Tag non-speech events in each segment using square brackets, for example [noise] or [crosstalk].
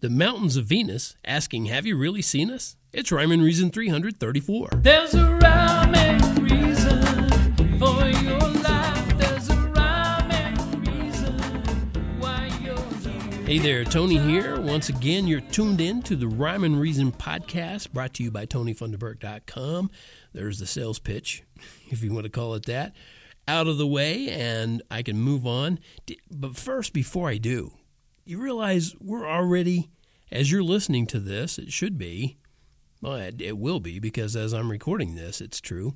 The Mountains of Venus asking, Have you really seen us? It's Rhyme and Reason 334. There's a rhyme and reason for your life. There's a rhyme and reason why you're here. Hey there, Tony here. Once again, you're tuned in to the Rhyme and Reason podcast brought to you by TonyFunderberg.com. There's the sales pitch, [laughs] if you want to call it that, out of the way, and I can move on. But first, before I do, you realize we're already, as you're listening to this, it should be, well, it, it will be because as I'm recording this, it's true,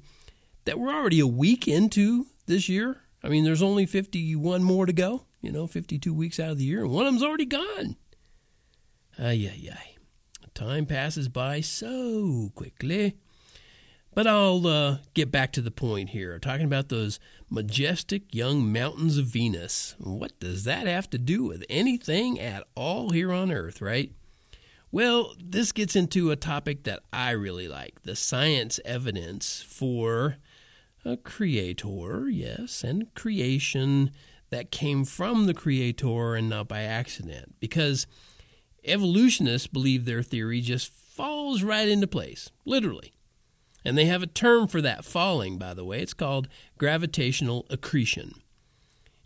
that we're already a week into this year. I mean, there's only 51 more to go, you know, 52 weeks out of the year, and one of them's already gone. Ay, ay, ay. Time passes by so quickly. But I'll uh, get back to the point here, talking about those majestic young mountains of Venus. What does that have to do with anything at all here on Earth, right? Well, this gets into a topic that I really like the science evidence for a creator, yes, and creation that came from the creator and not by accident. Because evolutionists believe their theory just falls right into place, literally. And they have a term for that falling, by the way. It's called gravitational accretion.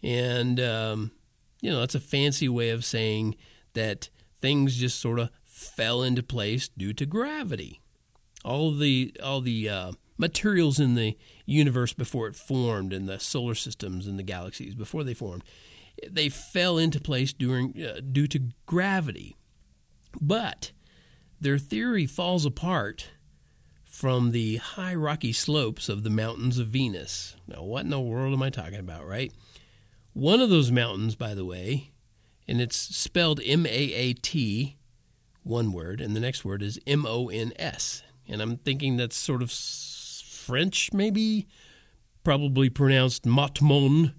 And, um, you know, it's a fancy way of saying that things just sort of fell into place due to gravity. All the, all the uh, materials in the universe before it formed, and the solar systems and the galaxies before they formed, they fell into place during, uh, due to gravity. But their theory falls apart from the high rocky slopes of the mountains of Venus. Now, what in the world am I talking about, right? One of those mountains, by the way, and it's spelled M A A T, one word, and the next word is M O N S. And I'm thinking that's sort of French, maybe, probably pronounced Matmon.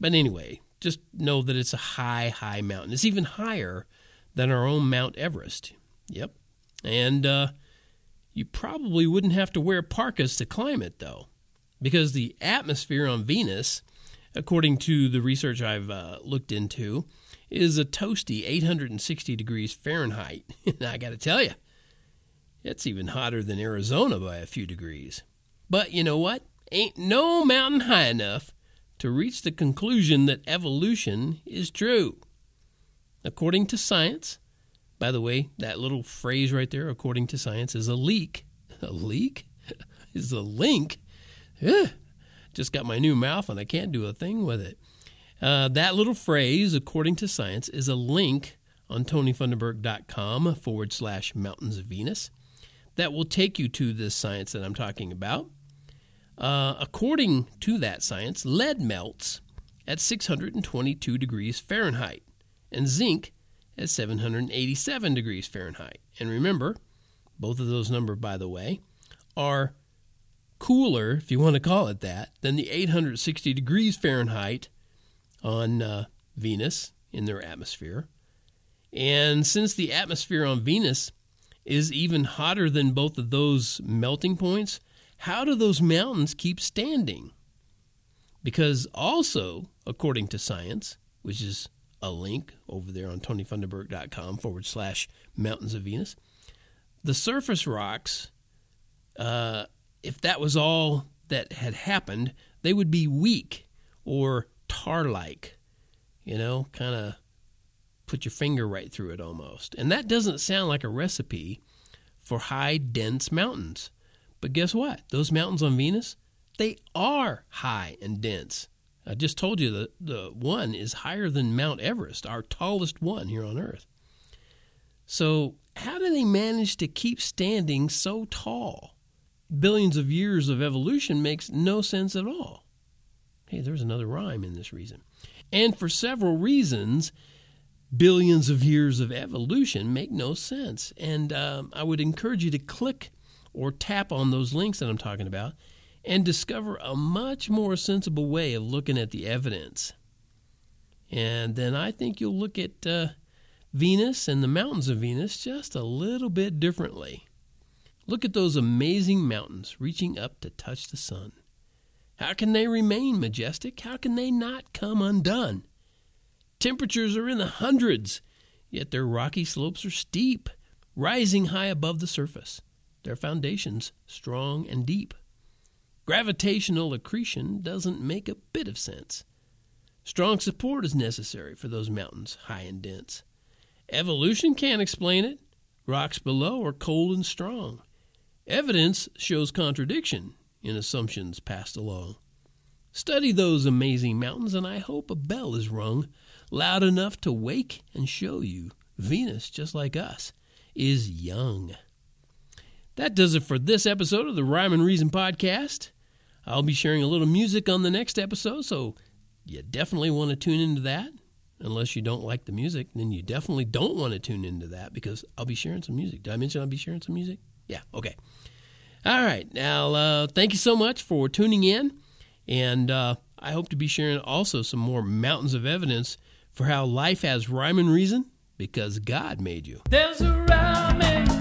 But anyway, just know that it's a high, high mountain. It's even higher than our own Mount Everest. Yep. And, uh, you probably wouldn't have to wear parkas to climb it, though, because the atmosphere on Venus, according to the research I've uh, looked into, is a toasty 860 degrees Fahrenheit. [laughs] and I got to tell you, it's even hotter than Arizona by a few degrees. But you know what? Ain't no mountain high enough to reach the conclusion that evolution is true. According to science, by the way, that little phrase right there, according to science, is a leak. [laughs] A leak? [laughs] is a link? Just got my new mouth and I can't do a thing with it. Uh, that little phrase, according to science, is a link on tonyfunderberg.com forward slash mountains of Venus that will take you to this science that I'm talking about. Uh, according to that science, lead melts at 622 degrees Fahrenheit and zinc at 787 degrees Fahrenheit. And remember, both of those numbers, by the way, are cooler, if you want to call it that, than the 860 degrees Fahrenheit on uh, Venus in their atmosphere. And since the atmosphere on Venus is even hotter than both of those melting points, how do those mountains keep standing? Because also, according to science, which is a link over there on tonyfunderberg.com forward slash mountains of Venus. The surface rocks, uh, if that was all that had happened, they would be weak or tar like, you know, kind of put your finger right through it almost. And that doesn't sound like a recipe for high, dense mountains. But guess what? Those mountains on Venus, they are high and dense. I just told you that the one is higher than Mount Everest, our tallest one here on Earth. So, how do they manage to keep standing so tall? Billions of years of evolution makes no sense at all. Hey, there's another rhyme in this reason. And for several reasons, billions of years of evolution make no sense. And um, I would encourage you to click or tap on those links that I'm talking about and discover a much more sensible way of looking at the evidence. And then I think you'll look at uh, Venus and the mountains of Venus just a little bit differently. Look at those amazing mountains reaching up to touch the sun. How can they remain majestic? How can they not come undone? Temperatures are in the hundreds, yet their rocky slopes are steep, rising high above the surface, their foundations strong and deep. Gravitational accretion doesn't make a bit of sense. Strong support is necessary for those mountains high and dense. Evolution can't explain it. Rocks below are cold and strong. Evidence shows contradiction in assumptions passed along. Study those amazing mountains, and I hope a bell is rung loud enough to wake and show you Venus, just like us, is young. That does it for this episode of the Rhyme and Reason podcast. I'll be sharing a little music on the next episode, so you definitely want to tune into that. Unless you don't like the music, then you definitely don't want to tune into that because I'll be sharing some music. Did I mention I'll be sharing some music? Yeah, okay. All right. Now, uh, thank you so much for tuning in. And uh, I hope to be sharing also some more mountains of evidence for how life has rhyme and reason because God made you. There's a rhyme